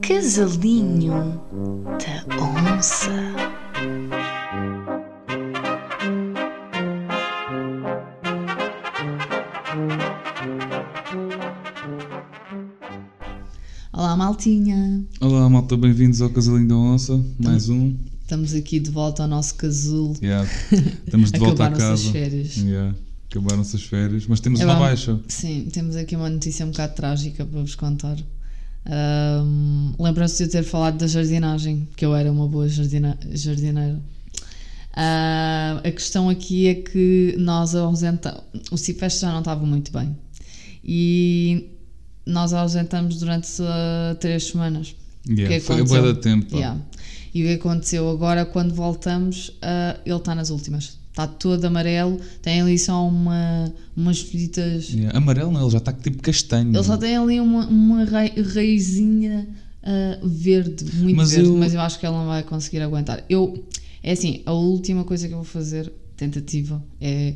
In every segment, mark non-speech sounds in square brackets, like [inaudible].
Casalinho da Onça. Olá, maltinha! Olá, malta, bem-vindos ao Casalinho da Onça, mais um. Estamos aqui de volta ao nosso casulo. Yeah. Estamos de [laughs] volta a Acabaram-se casa. as férias. Yeah. Acabaram-se as férias, mas temos É uma baixa. Sim, temos aqui uma notícia um bocado trágica para vos contar. Ahm, Lembram-se de eu ter falado da jardinagem, que eu era uma boa jardina jardineira. Ah, a questão aqui é que nós ausentamos. O Cipeste já não estava muito bem. E nós ausentamos durante ah, três semanas. Yeah. que Foi a aconteceu? boa da tempo. Yeah. E o que aconteceu agora, quando voltamos, ah, ele está nas últimas. Está todo amarelo, tem ali só uma, umas folhitas. Yeah. Amarelo não, ele já está tipo castanho. Ele só tem ali uma, uma rai- raizinha ah, verde, muito Mas verde, eu- mas eu acho que ele não vai conseguir aguentar. Eu, é assim, a última coisa que eu vou fazer, tentativa, é.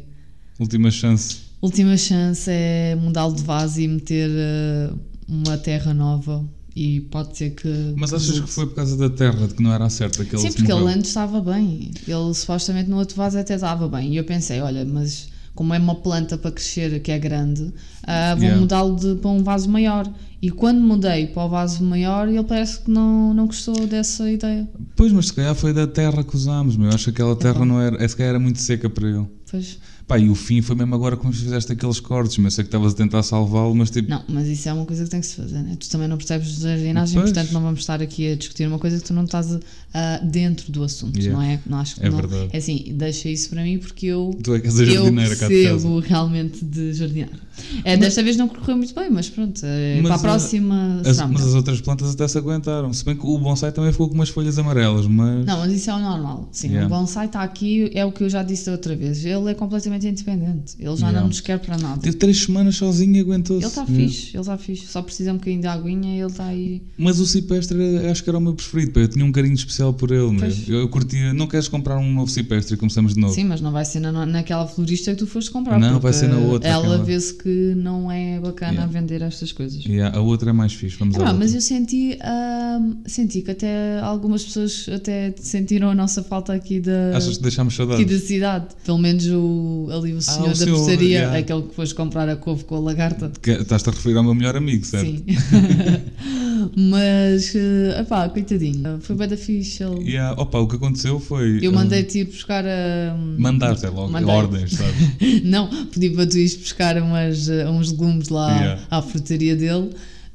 Última chance. Última chance é mudá-lo de vaso e meter ah, uma terra nova. E pode ser que. Mas achas que foi por causa da terra, de que não era a certa que ele Sim, porque ele antes estava bem. Ele supostamente no outro vaso até estava bem. E eu pensei, olha, mas como é uma planta para crescer que é grande, ah, vou Yeah. mudá-lo para um vaso maior. E quando mudei para o vaso maior, ele parece que não, não gostou dessa ideia. Pois, mas se calhar foi da terra que usámos, meu. Eu acho que aquela terra bom. não era. é, Se calhar era muito seca para ele. Pois, Pá, e o fim foi mesmo agora quando fizeste aqueles cortes, mas eu sei que estavas a tentar salvá-lo, mas tipo. não, mas isso é uma coisa que tem que se fazer, né? Tu também não percebes de jardinagem, portanto não vamos estar aqui a discutir uma coisa que tu não estás ah, dentro do assunto, Yeah. não é? Não acho que É não. verdade. É assim, deixa isso para mim porque eu Tu é que és a eu jardineira casa. percebo realmente de jardinar. É, desta vez não correu muito bem, mas pronto, é, Mas para a a- próxima As- será mas as outras plantas até se aguentaram. Se bem que o bonsai também ficou com umas folhas amarelas, mas. Não, mas isso é o normal. Sim, Yeah. o bonsai está aqui, é o que eu já disse da outra vez. Ele é completamente independente. Ele já Yeah. não nos quer para nada. Teve três semanas sozinho e aguentou-se. Ele está Yeah. fixe, ele está fixe. Só precisa um bocadinho de aguinha e ele está aí. Mas o cipestre era- acho que era o meu preferido. pá. Eu tinha um carinho especial por ele. Pois. Eu, eu curtia. Não queres comprar um novo cipestre e começamos de novo? Sim, mas não vai ser na, naquela florista que tu foste comprar. Não, vai ser na outra, Ela aquela. vê-se que não é bacana Yeah. vender estas coisas. Yeah, a outra é mais fixe. Vamos É outra. mas eu senti, ahm, senti que até algumas pessoas até sentiram a nossa falta aqui da, Achas que deixámos aqui da cidade. Pelo menos o, ali o senhor o da senhor, yeah. aquele que foste comprar a couve com a lagarta. Estás-te a referir ao meu melhor amigo, certo? Sim. [laughs] mas, uh, epá, coitadinho. Foi bem da ele- Yeah. Opa, o que aconteceu foi. Eu hum, mandei-te ir buscar a. Mandar-te é logo. Mandei. Ordens, sabes? [laughs] Não, pedi para tu ires buscar umas, uh, uns legumes lá Yeah. à frutaria dele.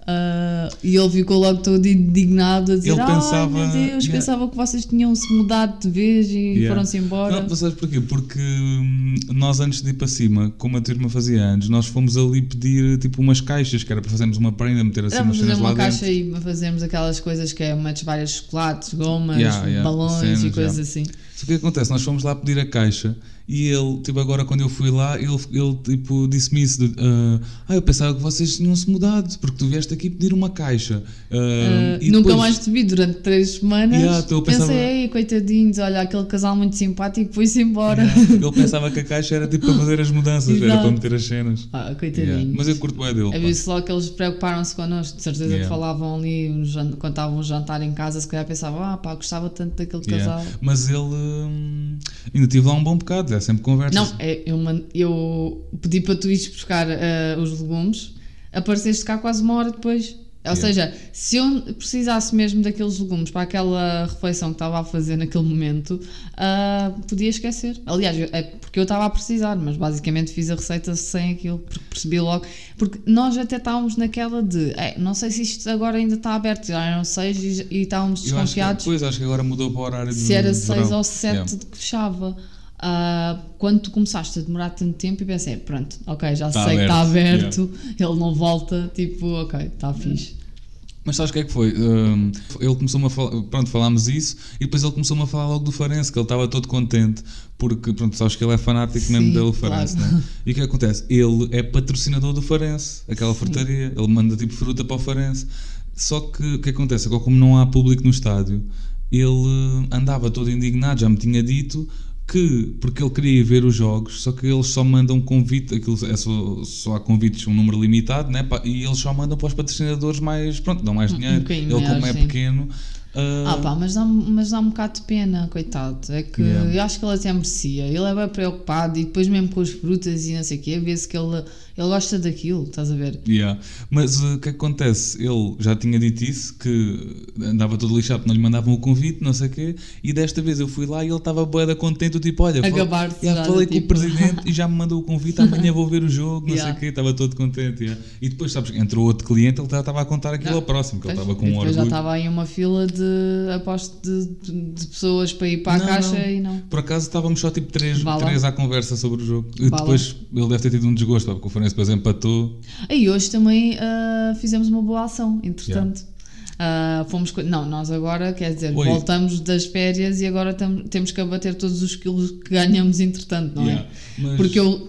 Uh, e ele ficou logo todo indignado a dizer: Ele pensava- meu Deus, yeah. pensava que vocês tinham se mudado de vez e Yeah. foram-se embora. Não, sabes porquê? Porque hum, nós antes de ir para cima, como a tua irmã fazia antes, nós fomos ali pedir tipo umas caixas, que era para fazermos uma prenda, meter assim Era umas cenas lá uma dentro. caixa e fazermos aquelas coisas que é metes vários chocolates, gomas, Yeah, balões cenas, e coisas assim. Só que o que acontece? Nós fomos lá pedir a caixa e ele, tipo, agora quando eu fui lá, ele, ele tipo, disse-me isso: de, ah, ah, eu pensava que vocês tinham-se mudado, porque tu vieste aqui pedir uma caixa. Uh, e nunca depois- mais te vi durante três semanas. Yeah, então pensava- Pensei, ei, coitadinhos, olha, aquele casal muito simpático foi-se embora. Ele pensava que a caixa era tipo para fazer as mudanças, era para meter as cenas. Ah, coitadinho. Yeah. Mas eu curto bem dele. É visto logo que eles preocuparam-se connosco, de certeza Yeah. que falavam ali um quando estavam a jantar em casa, se calhar pensavam, ah pá, gostava tanto daquele Yeah. casal. Mas ele ainda tive lá um bom bocado, é sempre conversa. Não, é, eu, eu pedi para tu ires buscar ah, os legumes, apareceste cá quase uma hora depois. Ou Yeah. seja, se eu precisasse mesmo daqueles legumes para aquela refeição que estava a fazer naquele momento, ah, podia esquecer. Aliás, eu- é porque eu estava a precisar, mas basicamente fiz a receita sem aquilo, porque percebi logo. Porque nós até estávamos naquela de, "É, não sei se isto agora ainda está aberto, já eram seis e, e estávamos que, desconfiados depois acho que agora mudou para o horário se de era de 6 verão. ou 7 Yeah. que fechava. Ah, quando tu começaste a demorar tanto tempo, eu pensei, pronto, ok, já Tá sei que está aberto, aberto, ele não volta, tipo, ok, está fixe. Mas sabes o que é que foi? Hum, ele começou-me a falar, pronto, falámos isso e depois ele começou-me a falar logo do Farense, que ele estava todo contente, porque, pronto, sabes que ele é fanático mesmo Sim, dele, Farense, claro. né? E o que é que acontece? Ele é patrocinador do Farense, aquela frutaria, ele manda tipo fruta para o Farense. Só que o que acontece? Agora, como não há público no estádio, ele andava todo indignado, já me tinha dito que, porque ele queria ver os jogos, só que eles só mandam convite, aquilo é só, só há convites, um número limitado, né? e eles só mandam para os patrocinadores mais, pronto, dão mais dinheiro. bocadinho ele, como é sim. pequeno. Ah, Ah pá, mas dá, mas dá um bocado de pena, coitado. É que Yeah. eu acho que ele até merecia. Ele é bem preocupado e depois mesmo com as frutas e não sei o quê, vê-se que ele, ele gosta daquilo, estás a ver? Yeah. Mas uh, o que acontece? Ele já tinha dito isso, que andava todo lixado não lhe mandavam o convite, não sei o quê, e desta vez eu fui lá e ele estava boeda contente, tipo, olha, yeah, já, falei do com tipo. o presidente e já me mandou o convite, amanhã vou ver o jogo, não Yeah. sei o quê, estava todo contente. yeah. E depois, sabes, entrou outro cliente, ele já estava a contar aquilo Não, ao próximo, que ele Pois, estava com um depois já orgulho. estava aí uma fila de aposto de, de pessoas para ir para a Não, caixa não. e não. Por acaso estávamos só tipo três, três à conversa sobre o jogo. E depois ele deve ter tido um desgosto, porque o Farense depois empatou. E hoje também ah, fizemos uma boa ação, entretanto. Ah, fomos, co- não, nós agora, quer dizer, Oi. voltamos das férias e agora tam- temos que abater todos os quilos que ganhamos entretanto, não Yeah. é? Mas- Porque eu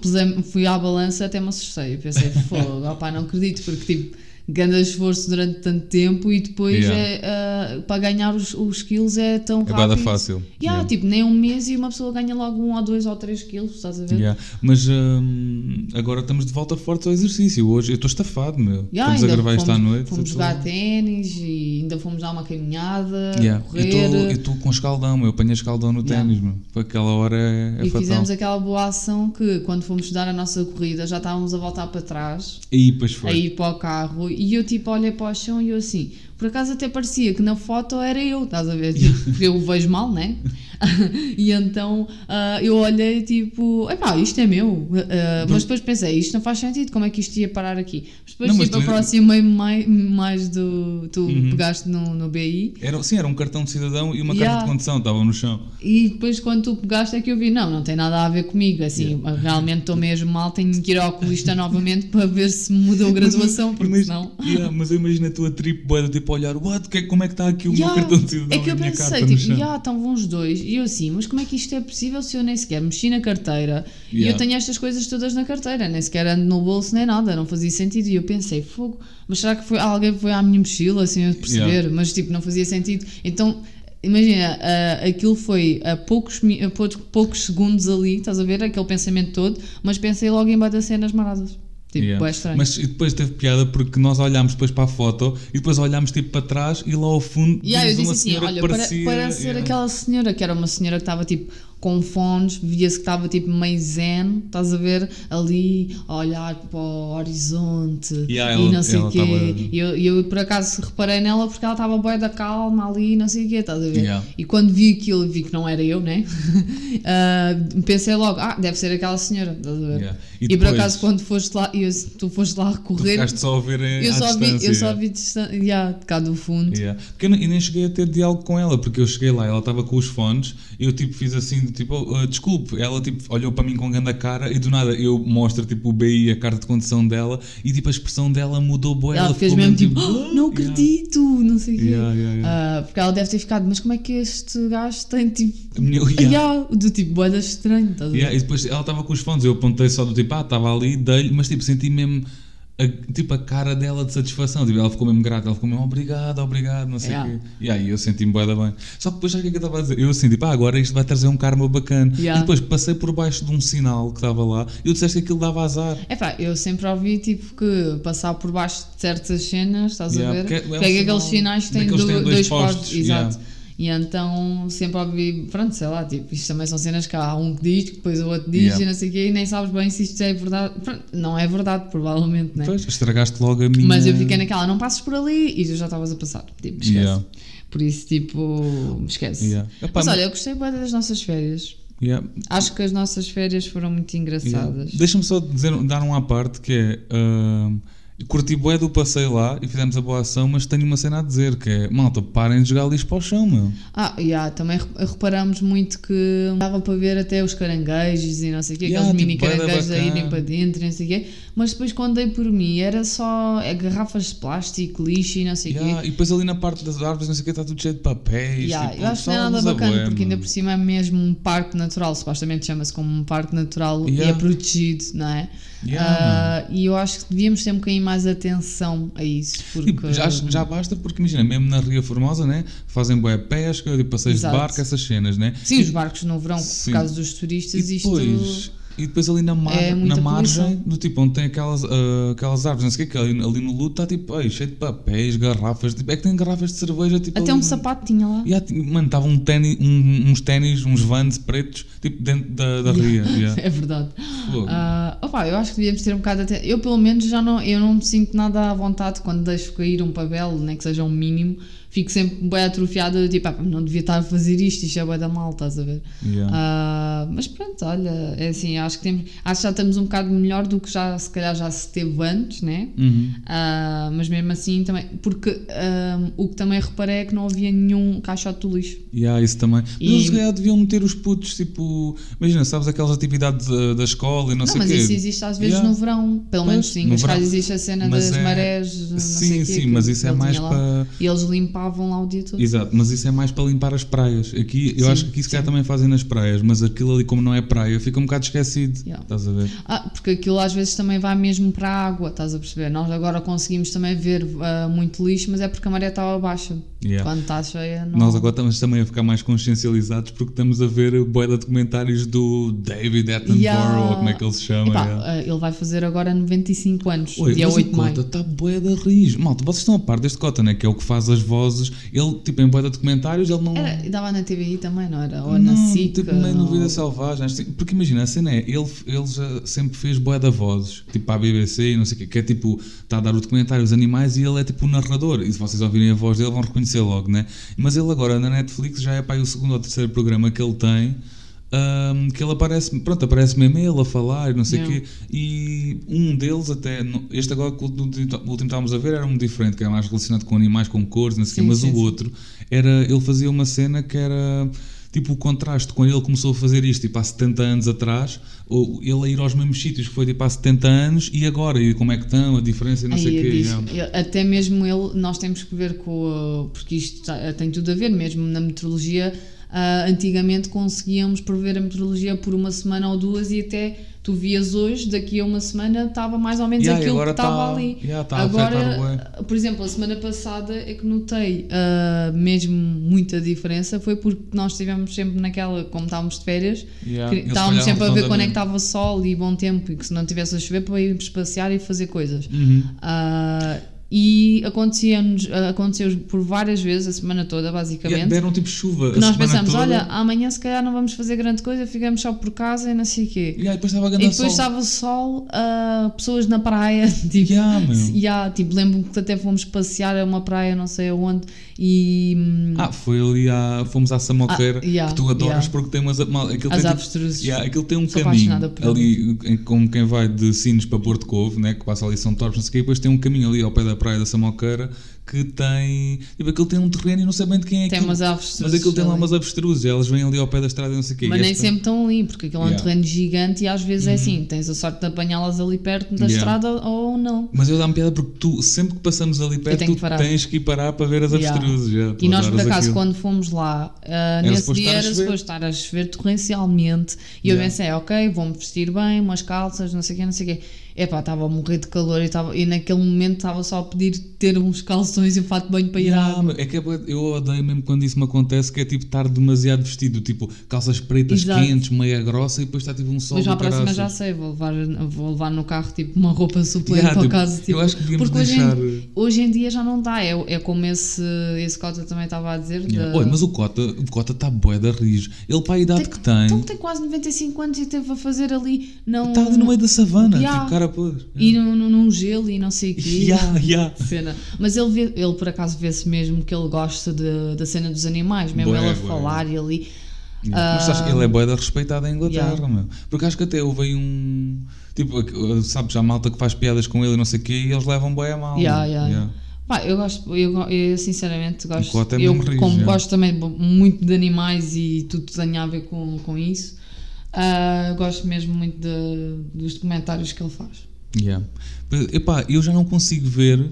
fui à balança até me assustei. Eu pensei, [laughs] fogo, opá, não acredito, porque tipo, grande esforço durante tanto tempo e depois Yeah. é, ah, para ganhar os, os quilos é tão É rápido. bada fácil. Yeah, Yeah. Tipo, nem um mês e uma pessoa ganha logo um ou dois ou três quilos, estás a ver? Yeah. Mas hum, agora estamos de volta fortes ao exercício. Hoje eu estou estafado, meu. Yeah, estamos a gravar isto à fomos- noite. Fomos jogar ténis e ainda fomos dar uma caminhada, Yeah. correr. Eu estou com escaldão, meu. eu apanhei escaldão no ténis, meu. Foi aquela hora é, é e fatal. fizemos aquela boa ação que quando fomos dar a nossa corrida já estávamos a voltar para trás, E depois foi. a ir para o carro e eu tipo olhei para o chão e eu assim, por acaso até parecia que na foto era eu, estás a ver? Tipo, porque [laughs] eu vejo mal, né? [laughs] e então ah, eu olhei tipo, epá, isto é meu. Ah, mas depois pensei, isto não faz sentido, como é que isto ia parar aqui? Mas depois Não, mas tipo, tu- aproximei-me mais, mais do. Tu Uhum. pegaste no, no BI Era, sim, era um cartão de cidadão e uma Yeah. carta de condução, estavam no chão. e depois quando tu pegaste é que eu vi, não, não tem nada a ver comigo. Assim, realmente estou mesmo mal, tenho que ir ao oculista novamente para ver se mudou a graduação, porque Mas- senão. Yeah, mas eu imagino a tua trip boa, tipo, a olhar, what, como é que está aqui o Yeah, meu cartão de cidadão é que eu pensei, tipo, já estavam os dois, e eu assim, mas como é que isto é possível se eu nem sequer mexi na carteira e Yeah. eu tenho estas coisas todas na carteira, nem sequer ando no bolso nem nada, não fazia sentido. E eu pensei, fogo, mas será que foi alguém foi à minha mochila assim a perceber? Yeah. Mas tipo, não fazia sentido. Então. Imagina, ah, aquilo foi a poucos, a poucos, poucos segundos ali, estás a ver? Aquele pensamento todo, mas pensei logo em bater cenas maradas. Tipo, Yeah. estranho. Mas e depois teve piada porque nós olhámos depois para a foto e depois olhámos tipo para trás e lá ao fundo Yeah, eu vimos uma disse assim, olha, que para- parecia... parece ser yeah. aquela senhora, que era uma senhora que estava tipo com fones, via-se que estava tipo meio zen, estás a ver, ali a olhar para o horizonte Yeah, e ela- não sei o quê. estava- E eu, eu por acaso reparei nela porque ela estava bué da calma ali, não sei o quê, estás a ver? Yeah. E quando vi aquilo, vi que não era eu, né? [laughs] Ah, pensei logo, ah, deve ser aquela senhora, estás a ver? Yeah. E, E por depois- acaso quando foste lá, eu, tu foste lá Tu recorrer, ficaste só a ver em, eu só, vi, eu distância, só vi distan- yeah, de cá do fundo. Porque eu nem, e nem cheguei a ter diálogo com ela, porque eu cheguei lá, ela estava com os fones, e eu tipo fiz assim, tipo, "Oh, uh, desculpe, ela tipo olhou para mim com grande cara e do nada eu mostro tipo o BI, a carta de condução dela, e tipo a expressão dela mudou boa, Ela, ela fez mesmo tipo, "Oh, não [gasps] yeah. acredito, não sei o quê. Yeah, yeah, yeah. Ah, porque ela deve ter ficado, mas como é que este gajo tem tipo. Minha- [laughs] yeah. Yeah, do tipo, boeda estranho, estás a ver? Yeah, e depois ela estava com os fones, eu apontei só do tipo, ah, estava ali, dei-lhe, mas tipo, senti mesmo a, tipo, a cara dela de satisfação. Tipo, ela ficou mesmo grata, ela ficou mesmo obrigado, obrigado, não sei o Yeah. quê. E aí eu senti-me bué da bem. Só que depois, o que é que eu estava a dizer? Eu assim, tipo, ah, agora isto vai trazer um karma bacana. Yeah. E depois passei por baixo de um sinal que estava lá e eu disseste que aquilo dava azar. É pá, eu sempre ouvi tipo que passar por baixo de certas cenas, estás Yeah, a ver? porque é- é Porque aqueles sinais que têm do- dois, dois postos, postos, exato. E então sempre ouvi, pronto, sei lá, tipo, isto também são cenas que há um que diz, que depois o outro diz Yeah. e não sei o quê, e nem sabes bem se isto é verdade. Pronto, não é verdade, provavelmente, né? Pois, estragaste logo a minha. Mas eu fiquei naquela, não passes por ali e tu já estavas a passar. Tipo, esquece. Yeah. Por isso, tipo, esquece. Yeah. Epá, Mas mas- olha, eu gostei bem das nossas férias. Yeah. Acho que as nossas férias foram muito engraçadas. Deixa-me só dizer, dar um à parte que é. ah, curti bué do passeio lá e fizemos a boa ação, mas tenho uma cena a dizer que é malta, parem de jogar lixo para o chão, meu. Ah, yeah, também re- reparamos muito que dava para ver até os caranguejos e não sei o quê, Yeah, aqueles tipo, mini caranguejos a irem para dentro e não sei o quê, mas depois quando dei por mim era só é, garrafas de plástico, lixo e não sei o Yeah, quê. e depois ali na parte das árvores, não sei o que, está tudo cheio de papéis. Yeah, tipo, eu acho que não é nada bacana porque ainda por cima é mesmo um parque natural, supostamente chama-se como um parque natural e é protegido, não é? Ah, e eu acho que devíamos ter um bocadinho mais mais atenção a isso. Porque... Já, já basta porque imagina, mesmo na Ria Formosa, né? Fazem boa pesca, passeios Exato. de barco, essas cenas, né? Sim, E- os barcos no verão, Sim. por causa dos turistas, e isto. depois, e depois ali na, mar, é na margem, poluição. do tipo, onde tem aquelas, ah, aquelas árvores, não sei o que, ali, ali no luto está tipo, ai, cheio de papéis, garrafas, tipo, é que tem garrafas de cerveja, tipo. Até ali um sapato tinha lá. Yeah, mano, estava um um- uns ténis, uns vans pretos, tipo, dentro da, da ria. yeah. [laughs] É verdade. Ah, opa, eu acho que devíamos ter um bocado até. Eu, pelo menos, já não, eu não me sinto nada à vontade quando deixo cair um papel, nem que seja um mínimo. Fico sempre bem atrofiada, tipo, ah, não devia estar a fazer isto, isto é bem da mal, estás a ver? Yeah. Ah, mas pronto, olha, é assim, acho que, temos, acho que já estamos um bocado melhor do que já, se calhar, já se teve antes, né? Uhum. Ah, mas mesmo assim também, porque ah, o que também reparei é que não havia nenhum caixote do lixo. Yeah, isso também. Mas E- eles calhar deviam meter os putos, tipo, imagina, sabes aquelas atividades da, da escola e não, Não, sei o mas quê. isso existe às vezes Yeah. no verão, pelo Pois, menos sim, mas verão. existe a cena Mas das é- marés, não Sim, sei sim, que mas isso é mais para. E eles limpavam lá o dia todo. Exato, mas isso é mais para limpar as praias. Aqui, eu Sim, acho que aqui se calhar também fazem nas praias, mas aquilo ali, como não é praia, fica um bocado esquecido. Yeah. Estás a ver? Ah, porque aquilo às vezes também vai mesmo para a água, estás a perceber? Nós agora conseguimos também ver ah, muito lixo, mas é porque a maré estava baixa. Yeah. Quando está cheia, não. Nós agora estamos também a ficar mais consciencializados porque estamos a ver boia de documentários do David Attenborough, Yeah. ou como é que ele se chama. Epá, yeah. ah, ele vai fazer agora 95 anos, Oi, dia mas 8 o de maio. Cota está bué da. Malta, vocês estão a par deste Cota, né? Que é o que faz as vozes. Ele, tipo, em bué de documentários, ele não... Era, dava na TVI também, não era? Ou na não, SIC. tipo, meio no ou- Vida Selvagem. Porque imagina, a cena é, ele, ele já sempre fez bué da vozes, tipo para a BBC e não sei o quê, que é tipo, está a dar o documentário aos animais e ele é tipo o narrador. E se vocês ouvirem a voz dele, vão reconhecer logo, né? Mas ele agora na Netflix já é para aí o segundo ou terceiro programa que ele tem. Ahm, que ele aparece, pronto, aparece mesmo ele a falar e não sei o quê, e um deles até, este agora que o último estávamos a ver era um diferente, que era mais relacionado com animais, com cores, não sei o quê, mas sim, o sim. outro era, ele fazia uma cena que era tipo o contraste, quando ele começou a fazer isto tipo há 70 anos atrás, ou ele a ir aos mesmos sítios que foi tipo há 70 anos e agora, e como é que estão, a diferença e não Aí sei o quê. disse, yeah. eu- até mesmo ele, nós temos que ver com. Porque isto tá- tem tudo a ver, mesmo na meteorologia. Ah, antigamente conseguíamos prever a meteorologia por uma semana ou duas e até tu vias hoje, daqui a uma semana estava mais ou menos Yeah, aquilo que estava tá- ali. yeah, tá Agora, por exemplo, a semana passada é que notei ah, mesmo muita diferença, foi porque nós estivemos sempre naquela, como estávamos de férias, Yeah, estávamos sempre a ver quando é que estava sol e bom tempo e que se não tivesse a chover para irmos passear e fazer coisas. Uhum. Ah, e acontecia-nos, aconteceu por várias vezes a semana toda, Yeah, basicamente. deram tipo chuva. que nós pensamos, toda. olha, amanhã se calhar não vamos fazer grande coisa, ficamos só por casa e não sei o quê. Yeah, e depois estava a E depois sol. estava sol, ah, pessoas na praia, [laughs] tipo, Yeah, meu. [laughs] yeah, tipo lembro-me que até fomos passear a uma praia, não sei aonde, e hum, Ah, foi ali à, fomos à Samoqueira, Ah, yeah, que tu adoras yeah. porque tem umas. Mal, aquilo as tem, truzes. Yeah, aquilo tem um Sou caminho ali, em- como quem vai de Sines para Porto Covo, né, que passa ali São Torres, não sei o quê, e depois tem um caminho ali ao pé da praia da Samoqueira que tem. Tipo, aquilo tem um terreno e não sei bem de quem é Tem aquilo. umas aves Mas aquilo tem lá umas avestruzes, elas vêm ali ao pé da estrada e não sei o quê. Mas nem sempre estão ali, porque aquilo é um Yeah. Uhum. terreno gigante e às vezes é assim, tens a sorte de apanhá-las ali perto da Yeah. estrada ou não. Mas eu dá-me piada porque tu, sempre que passamos ali perto, tu que tens que ir parar para ver as Yeah. avestruzes. E nós, por acaso, aquilo. quando fomos lá, ah, nesse dia era suposto estar a chover torrencialmente. E eu pensei, ok, vou-me vestir bem, umas calças, não sei o quê, não sei o quê. Epá, estava a morrer de calor e, estava, e naquele momento estava só a pedir ter uns calções e um fato de banho para ir à água. é que eu odeio mesmo quando isso me acontece, que é tipo estar demasiado vestido, tipo calças pretas Exato. quentes, meia grossa e depois está tipo um sol Mas já cima caraças. já sei, vou levar, vou levar no carro tipo uma roupa suplente Yeah, para tipo, caso. Tipo, eu acho que devíamos porque hoje deixar- em, hoje em dia já não dá, é, é como esse, esse Cota também estava a dizer. Yeah. da- Oi, mas o Cota o Cota está bué da rijo. Ele para a idade que tem, Então tem quase 95 anos e teve a fazer ali. Está ali no meio da savana, Yeah. tipo cara pôs. E num, num- gelo e não sei o quê. [laughs] Yeah, yeah. Cena. Mas ele, vê- ele por acaso vê-se mesmo que ele gosta de, da cena dos animais, mesmo Bué, ele a bué. falar e ali. Yeah. Mas acho que ele é bué da respeitado em Inglaterra, Yeah. meu. Porque acho que até houve um. Tipo, uh, sabes, há malta que faz piadas com ele e não sei o quê e eles levam bué a mal. Yeah, yeah, Yeah. Pá, eu gosto, eu, eu sinceramente gosto. É eu, rijo, como gosto também muito de animais e tudo tenha a ver com, com isso, ah, gosto mesmo muito de- dos documentários que ele faz. Yeah. Epá, eu já não consigo ver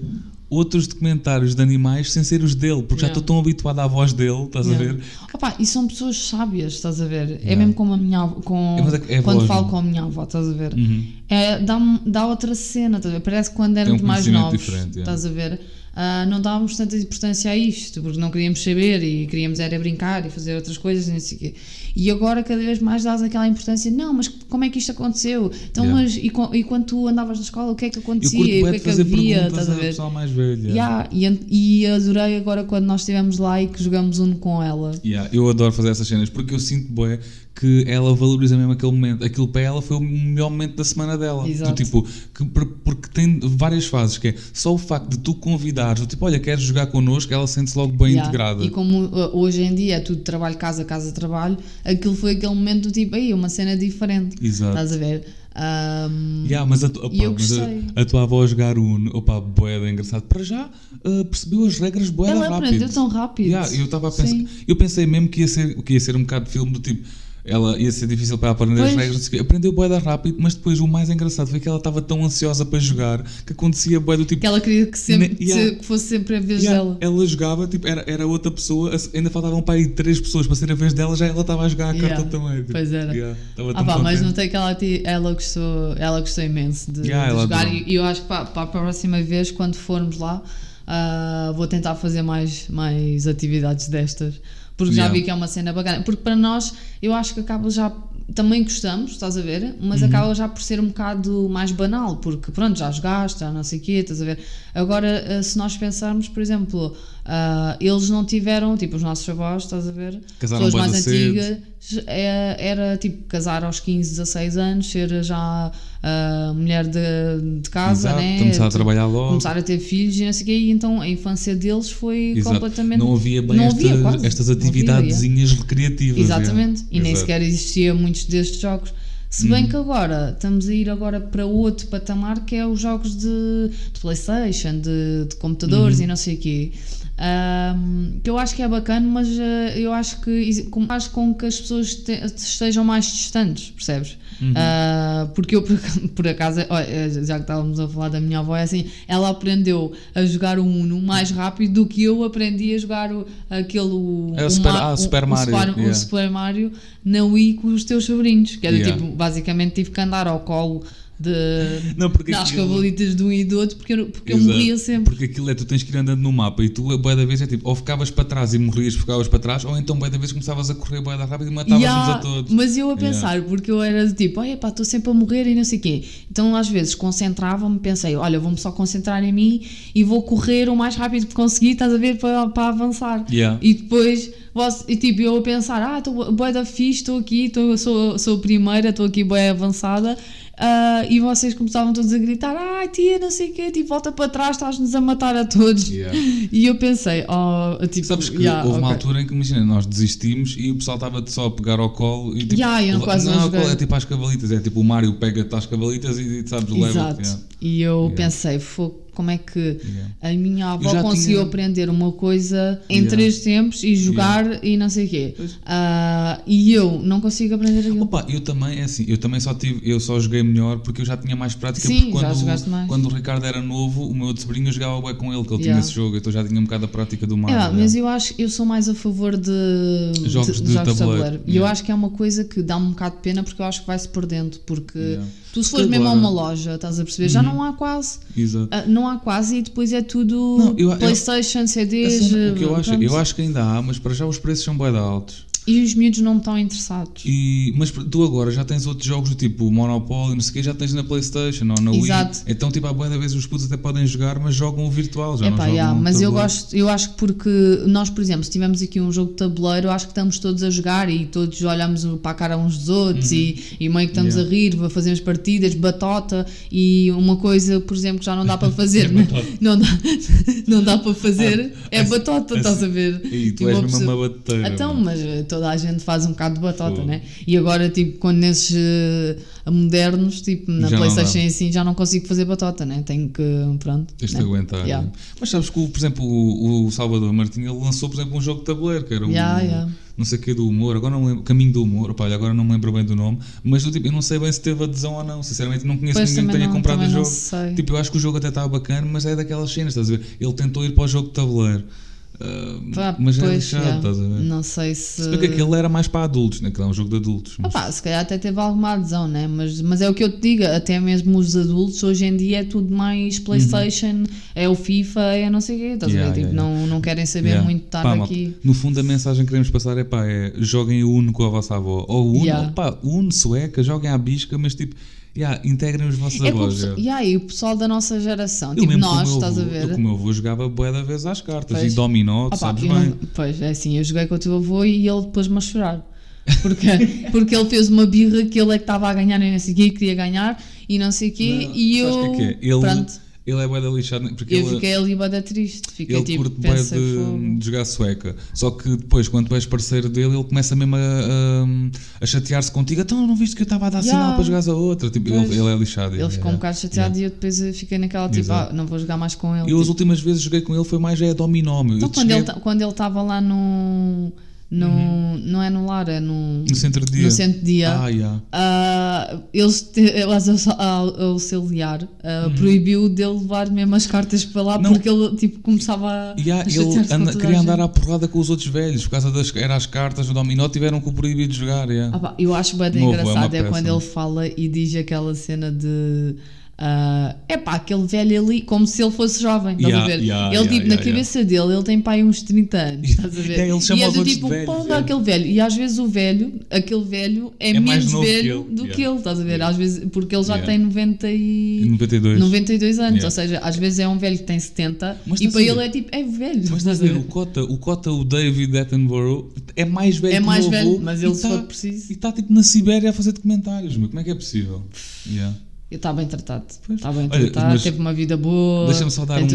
outros documentários de animais sem ser os dele, porque já Yeah. estou tão habituado à voz dele, estás a Yeah. ver? Opa, e são pessoas sábias, estás a ver? É Yeah. mesmo como a minha avó, com, É, é- é quando voz, falo não? com a minha avó, estás a ver? Uhum. É, dá, dá outra cena, estás a ver? Parece que quando éramos mais conhecimento novos, estás a ver? ah, não dávamos tanta importância a isto, porque não queríamos saber e queríamos era brincar e fazer outras coisas e não sei o quê. E agora cada vez mais dás aquela importância, não, mas como é que isto aconteceu? Então, Yeah. mas e, e quando tu andavas na escola, o que é que acontecia? E o que é que havia? Estás a ver? mais velha. Yeah, e, e adorei agora quando nós estivemos lá e que jogamos um com ela. Yeah, eu adoro fazer essas cenas porque eu sinto bué que ela valoriza mesmo aquele momento. Aquilo para ela foi o melhor momento da semana dela. Exato. Do tipo, que, por- porque tem várias fases, que é só o facto de tu convidares, do tipo, olha, queres jogar connosco, ela sente-se logo bem Yeah. integrada. E como uh, hoje em dia é tudo trabalho, casa, casa, trabalho, aquilo foi aquele momento do tipo, aí, uma cena diferente. Exato. Estás a ver? Um, Yeah, mas a, tu- opa, eu mas a- a tua avó jogar Uno, opa, boeda, engraçado. Para já, uh, percebeu as regras boeda ela rápido. aprendeu tão rápido. Yeah, eu estava a pensar, eu pensei mesmo que ia ser, que ia ser um bocado de filme do tipo, ela ia ser difícil para aprender as Pois. regras, não sei o aprendeu boeda rápido, mas depois o mais engraçado foi que ela estava tão ansiosa para jogar que acontecia boeda do tipo, Que ela queria que, sempre, yeah. que fosse sempre a vez Yeah, dela. ela jogava, tipo, era, era outra pessoa, ainda faltavam para aí três pessoas para ser a vez dela, já ela estava a jogar a Yeah, carta também. tipo, pois era. yeah, Ah pá, mas notei que ela, ela, gostou, ela gostou imenso de, de jogar e eu acho que para, para a próxima vez, quando formos lá, ah, vou tentar fazer mais, mais atividades destas, porque já Yeah. vi que é uma cena bacana. Porque para nós, eu acho que acaba já. Também gostamos, estás a ver? Uhum. Mas acaba já por ser um bocado mais banal, porque pronto, já jogaste, já não sei o quê, estás a ver? Agora, ah, se nós pensarmos, por exemplo, ah, eles não tiveram, tipo, os nossos avós, estás a ver? Casaram Pessoas mais antigas, é- era tipo casar aos 15, 16 anos, ser já ah, mulher de, de casa, Exato, né? começar a Tu- trabalhar logo. Começar a ter filhos e não sei o quê, e então a infância deles foi Exato. completamente. Não havia bem não esta- havia, quase. estas atividadezinhas recreativas. Exatamente, yeah. e nem Exato. sequer existia muitos destes jogos. Se bem Uhum. que agora estamos a ir agora para outro patamar que é os jogos de, de Playstation, de, de computadores Uhum. e não sei o quê. Ahm, que eu acho que é bacana, mas eh, eu acho que com- faz com que as pessoas te- estejam mais distantes, percebes? Uhum. Ah, porque eu, por, [laughs] por acaso, já que estávamos a falar da minha avó, é assim, ela aprendeu a jogar o Uno mais rápido do que eu aprendi a jogar o, aquele. o- É o Super- Ma- ah, o Super Mario, O Super, yeah. Super Mario na Wii com os teus sobrinhos. Que era Yeah. tipo, basicamente tive que andar ao colo de, Não, porque das aquilo- cavalitas de um e do outro porque eu, porque eu morria sempre. Porque aquilo é, tu tens que ir andando no mapa e tu, a boia da vez, é tipo, ou ficavas para trás e morrias ficavas para trás, ou então, boia da vez, começavas a correr boia da rápido e matavas-nos Yeah, a todos. Mas eu a pensar, porque eu era tipo, olha pá, estou sempre a morrer e não sei o quê. Então às vezes concentrava-me, pensei, olha, vou-me só concentrar em mim e vou correr o mais rápido que conseguir, estás a ver, para, para avançar. Yeah. E depois, você- e tipo, eu a pensar, ah, estou boa da fixe, estou aqui, tô, sou, sou a primeira, estou aqui boa avançada. Ah, e vocês começavam todos a gritar, ai tia, não sei o quê, tipo, volta para trás, estás-nos a matar a todos. Yeah. [laughs] E eu pensei, oh, tipo, Sabes que yeah, houve uma ok. altura em que, imagina, nós desistimos e o pessoal estava só a pegar ao colo e tipo. Yeah, eu leva- quase não não, é tipo às cavalitas, é tipo o Mário pega-te às cavalitas e sabes, leva Exato. yeah. E eu pensei, "Fô, como é que Yeah. a minha avó já conseguiu tinha- aprender uma coisa em Yeah. três tempos e jogar e não sei o quê. Ah, e eu não consigo aprender aquilo. Opa, eu também, é assim, eu também só tive, eu só joguei melhor porque eu já tinha mais prática. Sim, porque já quando, jogaste mais. quando o Ricardo era novo, o meu outro sobrinho eu jogava bem com ele, que ele tinha Yeah. esse jogo, então já tinha um bocado a prática do Mario. É, yeah. mas eu acho eu sou mais a favor de Jogos de tabuleiro, E eu yeah. acho que é uma coisa que dá-me um bocado de pena porque eu acho que vai-se perdendo. Porque Yeah. Tu, se fores mesmo a agora- uma loja, estás a perceber, já não há quase. Exato. ah, Não há quase e depois é tudo Não, eu- eu- PlayStation, A CDs. cena- o que eu acho, pronto. eu acho que ainda há, mas para já os preços são bem altos. E os miúdos não estão interessados. E, mas tu agora já tens outros jogos do tipo Monopoly, não sei o que, já tens na Playstation ou na Wii. Exato. Então, tipo, à boa da vez os putos até podem jogar, mas jogam o virtual, já Epá, não jogam yeah, mas eu tabuleiro. gosto, eu acho que porque nós, por exemplo, se tivermos aqui um jogo de tabuleiro, eu acho que estamos todos a jogar e todos olhamos para a cara uns dos outros e, e meio que estamos Uhum. Yeah. a rir, fazemos partidas, batota e uma coisa, por exemplo, que já não dá para [laughs] fazer, né? [laughs] não, dá, não dá para fazer, é essa- batota, essa- estás a ver? E tu E és uma mesmo uma bateira. Então, mas toda a gente faz um bocado de batota, Fogo. né? E agora, tipo, quando nesses eh, modernos, tipo, na Já Playstation e assim, já não consigo fazer batota, né? Tenho que, pronto. Tens de né? aguentar. Yeah. Mas sabes que, por exemplo, o, o Salvador Martinho ele lançou, por exemplo, um jogo de tabuleiro que era um. Yeah, yeah. Não sei o que do humor, agora não me lembro, Caminho do Humor, olha, agora não me lembro bem do nome, mas eu, tipo, eu não sei bem se teve adesão ou não, sinceramente não conheço Pois, ninguém que tenha não- comprado o jogo. sei. Tipo, eu acho que o jogo até estava bacana, mas é daquelas cenas, estás a ver? Ele tentou ir para o jogo de tabuleiro, ah, Pá, mas é pois, lixado, yeah. estás a ver? Não sei se. Se bem que aquele era mais para adultos, né? Aquele é um jogo de adultos. mas- Opá, se calhar até teve alguma adesão, né? Mas, mas é o que eu te digo, até mesmo os adultos hoje em dia é tudo mais Playstation, é o FIFA, é não sei o quê, estás Uhum. Yeah, a ver? Tipo, yeah, não, não querem saber muito de estar Pá, aqui. No fundo, a mensagem que queremos passar é pá, é joguem o Uno com a vossa avó. Ou o Uno, Yeah. pá, Uno, sueca, joguem à bisca, mas tipo, yeah, integrem os vossos É avós. pessoal, yeah. e o pessoal da nossa geração, Eu tipo nós, estás a avô- ver? Eu, com o meu avô, jogava bué da vez às cartas Pois. e dominó, tu Opa, sabes eu bem. não- pois, é assim, eu joguei com o teu avô e ele pôs-me a chorar. Porque, [laughs] porque ele fez uma birra que ele é que estava a ganhar e não sei o quê, e queria ganhar e não sei o quê, Não, e eu. que é que é? Ele, Pronto, ele é bué da lixado, porque eu ele, fiquei ali bada triste. Fiquei ele tipo, curte bué fogo. de, de jogar sueca. Só que depois, quando tu és parceiro dele, ele começa mesmo a, a- a chatear-se contigo. Então, não viste que eu estava a dar Yeah. sinal para jogares a outra? Tipo, ele, ele é lixado. Ele ficou um bocado chateado e eu depois fiquei naquela tipo, ah, não vou jogar mais com ele. Eu as tipo. últimas vezes joguei com ele foi mais é dominó. Então, quando cheguei ele, quando ele estava lá no. No Não é no lar, é no. no centro de dia. No centro dia. Ah, yeah. Ah, eles, te- elas ao auxiliar ah, proibiu dele levar mesmo as cartas para lá Uhum. Não. porque ele tipo, começava a, Yeah, a ele anda- queria a andar à porrada com os outros velhos, por causa das era as cartas do dominó, tiveram que o proibir de jogar. yeah. Ah pá, eu acho bem é engraçado é, peça. quando ele fala e diz aquela cena de é pá, aquele velho ali, como se ele fosse jovem, estás Yeah, a ver? yeah, ele, yeah, tipo, yeah, na cabeça dele, ele tem pai uns 30 anos, estás a ver? Ele e é do tipo, pô, yeah. aquele velho. E às vezes o velho, aquele velho, é, É menos que velho ele, do que ele, estás a ver? Às vezes, porque ele já tem 90 e... Em 92. 92 anos, ou seja, às vezes é um velho que tem 70 Mas e para ele é tipo, é velho. Mas estás a ver, o Cota, o Cota, o David Attenborough, é mais velho É que o mais meu velho, avô mas ele se tá- for preciso. E está tipo na Sibéria a fazer documentários, meu. Como é que é possível? Yeah. Está bem tratado. Está bem Olha, tratado, teve uma vida boa. Deixa-me só dar, um,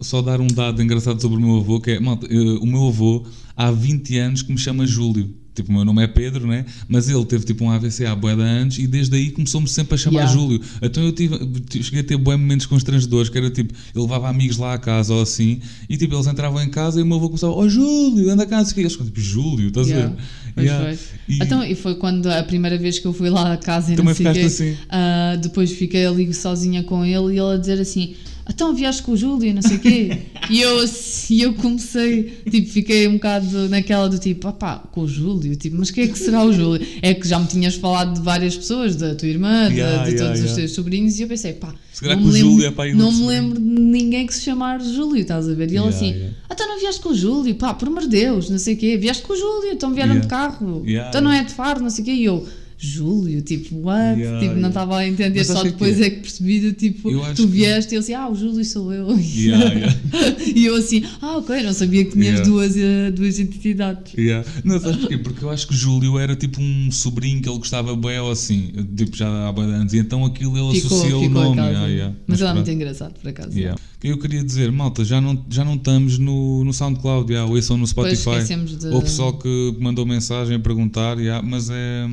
só dar um dado engraçado sobre o meu avô, que é, malta, o meu avô há 20 anos que me chama Júlio. Tipo, o meu nome é Pedro, né? Mas ele teve tipo um AVC há bué de anos e desde aí começou-me sempre a chamar Yeah. Júlio. Então eu tive, cheguei a ter bué momentos constrangedores, que era tipo, ele levava amigos lá à casa ou assim, e tipo, eles entravam em casa e o meu avô começava, ó Júlio, anda cá, não sei o quê. Eles ficam tipo, Júlio, estás Yeah. a ver? Pois Yeah. foi. E- Então, e foi quando a primeira vez que eu fui lá à casa e Também não assim. ah, depois fiquei ali sozinha com ele e ele a dizer assim então viaste com o Júlio não sei o quê e eu, assim, eu comecei tipo, fiquei um bocado naquela do tipo, opá, com o Júlio tipo, mas quem é que será o Júlio? é que já me tinhas falado de várias pessoas, da tua irmã de- Yeah, de, yeah, todos os yeah. teus sobrinhos e eu pensei, pá não me lembro, Júlio é não me lembro de ninguém que se chamar Júlio, estás a ver? E ele assim, ah, então não vieste com o Júlio, pá, por amor de Deus, não sei o quê, vieste com o Júlio, então vieram de carro, então não é de faro, não sei o quê, e eu, Júlio, tipo, what? Yeah, tipo, não estava a entender, Mas só que depois é. é que percebi, do tipo, Eu tu que- vieste e ele assim, ah, o Júlio sou eu. Yeah, [laughs] yeah. e eu assim, ah, ok, não sabia que tinhas duas, eh, duas identidades. Yeah. Não, sabes porquê? Porque eu acho que Júlio era tipo um sobrinho que ele gostava bem ou assim, tipo já há bem anos, e então aquilo ele Ficou, associou o ficou a nome. Mas ele é pronto. muito engraçado, por acaso. Eu queria dizer, malta, já não, já não estamos no, no SoundCloud, yeah, ouçam no Depois Spotify. de... Ou o pessoal que mandou mensagem a perguntar, yeah, mas é.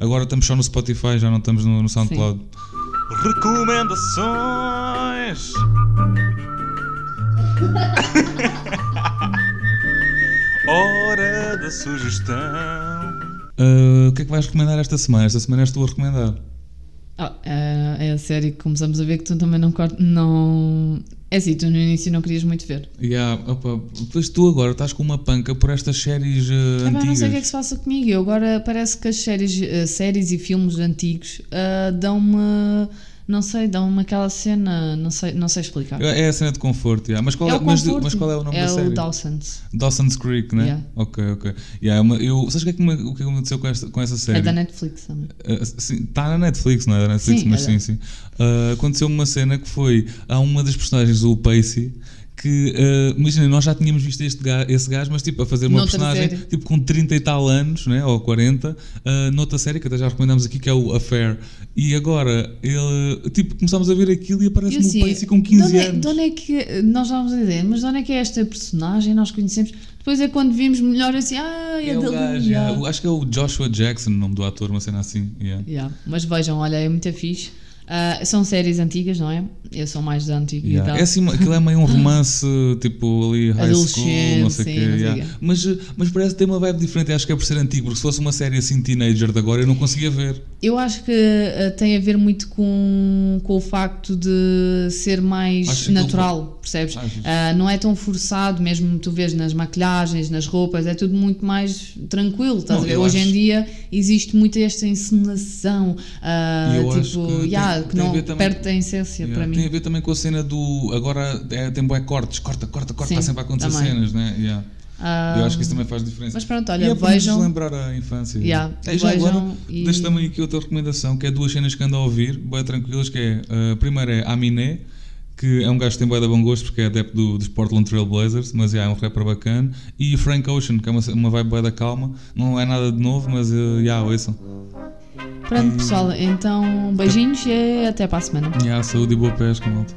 Agora estamos só no Spotify, já não estamos no, no SoundCloud. Recomendações! [laughs] Hora da sugestão. Ah, o que é que vais recomendar esta semana? Esta semana és tu a recomendar. Ah, é, é a série que começamos a ver que tu também não, não... É assim, tu no início não querias muito ver. Yeah, opa, depois tu agora estás com uma panca por estas séries ah, Ah, pá, não antigas. sei o que é que se passa comigo. Eu agora parece que as séries, eh, séries e filmes antigos ah, dão-me. Não sei, dão-me aquela cena. Não sei, não sei explicar. É a cena de conforto, yeah. mas, qual é, o mas, mas qual é o nome é da série? o Dawson's. Dawson's Creek, né? Yeah. Ok, ok. Yeah, uma- eu, sabes o que é que, me, o que é aconteceu com, esta, com essa série? É da Netflix também. Está na Netflix, não é da Netflix, Sim, mas é sim, sim. Uh, aconteceu uma cena que foi. Há uma das personagens, o Pacey, que, uh, imagina, nós já tínhamos visto este gajo, esse gajo, mas tipo, a fazer uma Noutra personagem série. tipo com 30 e tal anos, né, ou 40, uh, noutra série que até já recomendamos aqui, que é o Affair. E agora, ele, tipo, começámos a ver aquilo e E aparece-me assim, o Pacey com 15 de onde, é, anos. de onde é que nós vamos dizer, mas de onde é que é esta personagem? Nós conhecemos. Depois é quando vimos melhor assim, ah, é, É dali, gajo, yeah. é, acho que é o Joshua Jackson, o nome do ator, uma cena assim. yeah. Yeah. Mas vejam, olha, é muito fixe. Ah, são séries antigas, não é? Eu sou mais da antiguidade. Yeah. É assim, aquilo é meio um [laughs] romance, tipo ali high school, não sei o quê. yeah. mas, mas parece ter uma vibe diferente, acho que é por ser antigo, porque se fosse uma série assim teenager de agora eu não conseguia ver. Eu acho que ah, tem a ver muito com, com o facto de ser mais que natural, percebes? Ah, não é tão forçado, mesmo tu vês nas maquilhagens, nas roupas, é tudo muito mais tranquilo, estás Não, a ver? Hoje acho- em dia existe muito esta encenação, tipo, que yeah, que não também- perde a essência Yeah. para mim. Tem a ver também com a cena do. Agora é, tem bué cortes, corta, corta, corta, Sim, está sempre a acontecer também. cenas, né? Yeah. Ah, eu acho que isso também faz diferença. Mas pronto, e olha, é para nos vejam. lembrar a infância. Yeah, É, já vejam agora, e- deixo também aqui outra recomendação, que é duas cenas que ando a ouvir, bem tranquilas, que é, a primeira é Aminé, que é um gajo que tem bué de bom gosto, porque é adepto do, dos Portland Trail Blazers, mas yeah, é um rapper bacana, e Frank Ocean, que é uma, uma vibe bué da calma, não é nada de novo, mas uh, yeah, ouçam. Pronto, pessoal, então beijinhos e até para a semana. Yeah, saúde e boa pesca, malta.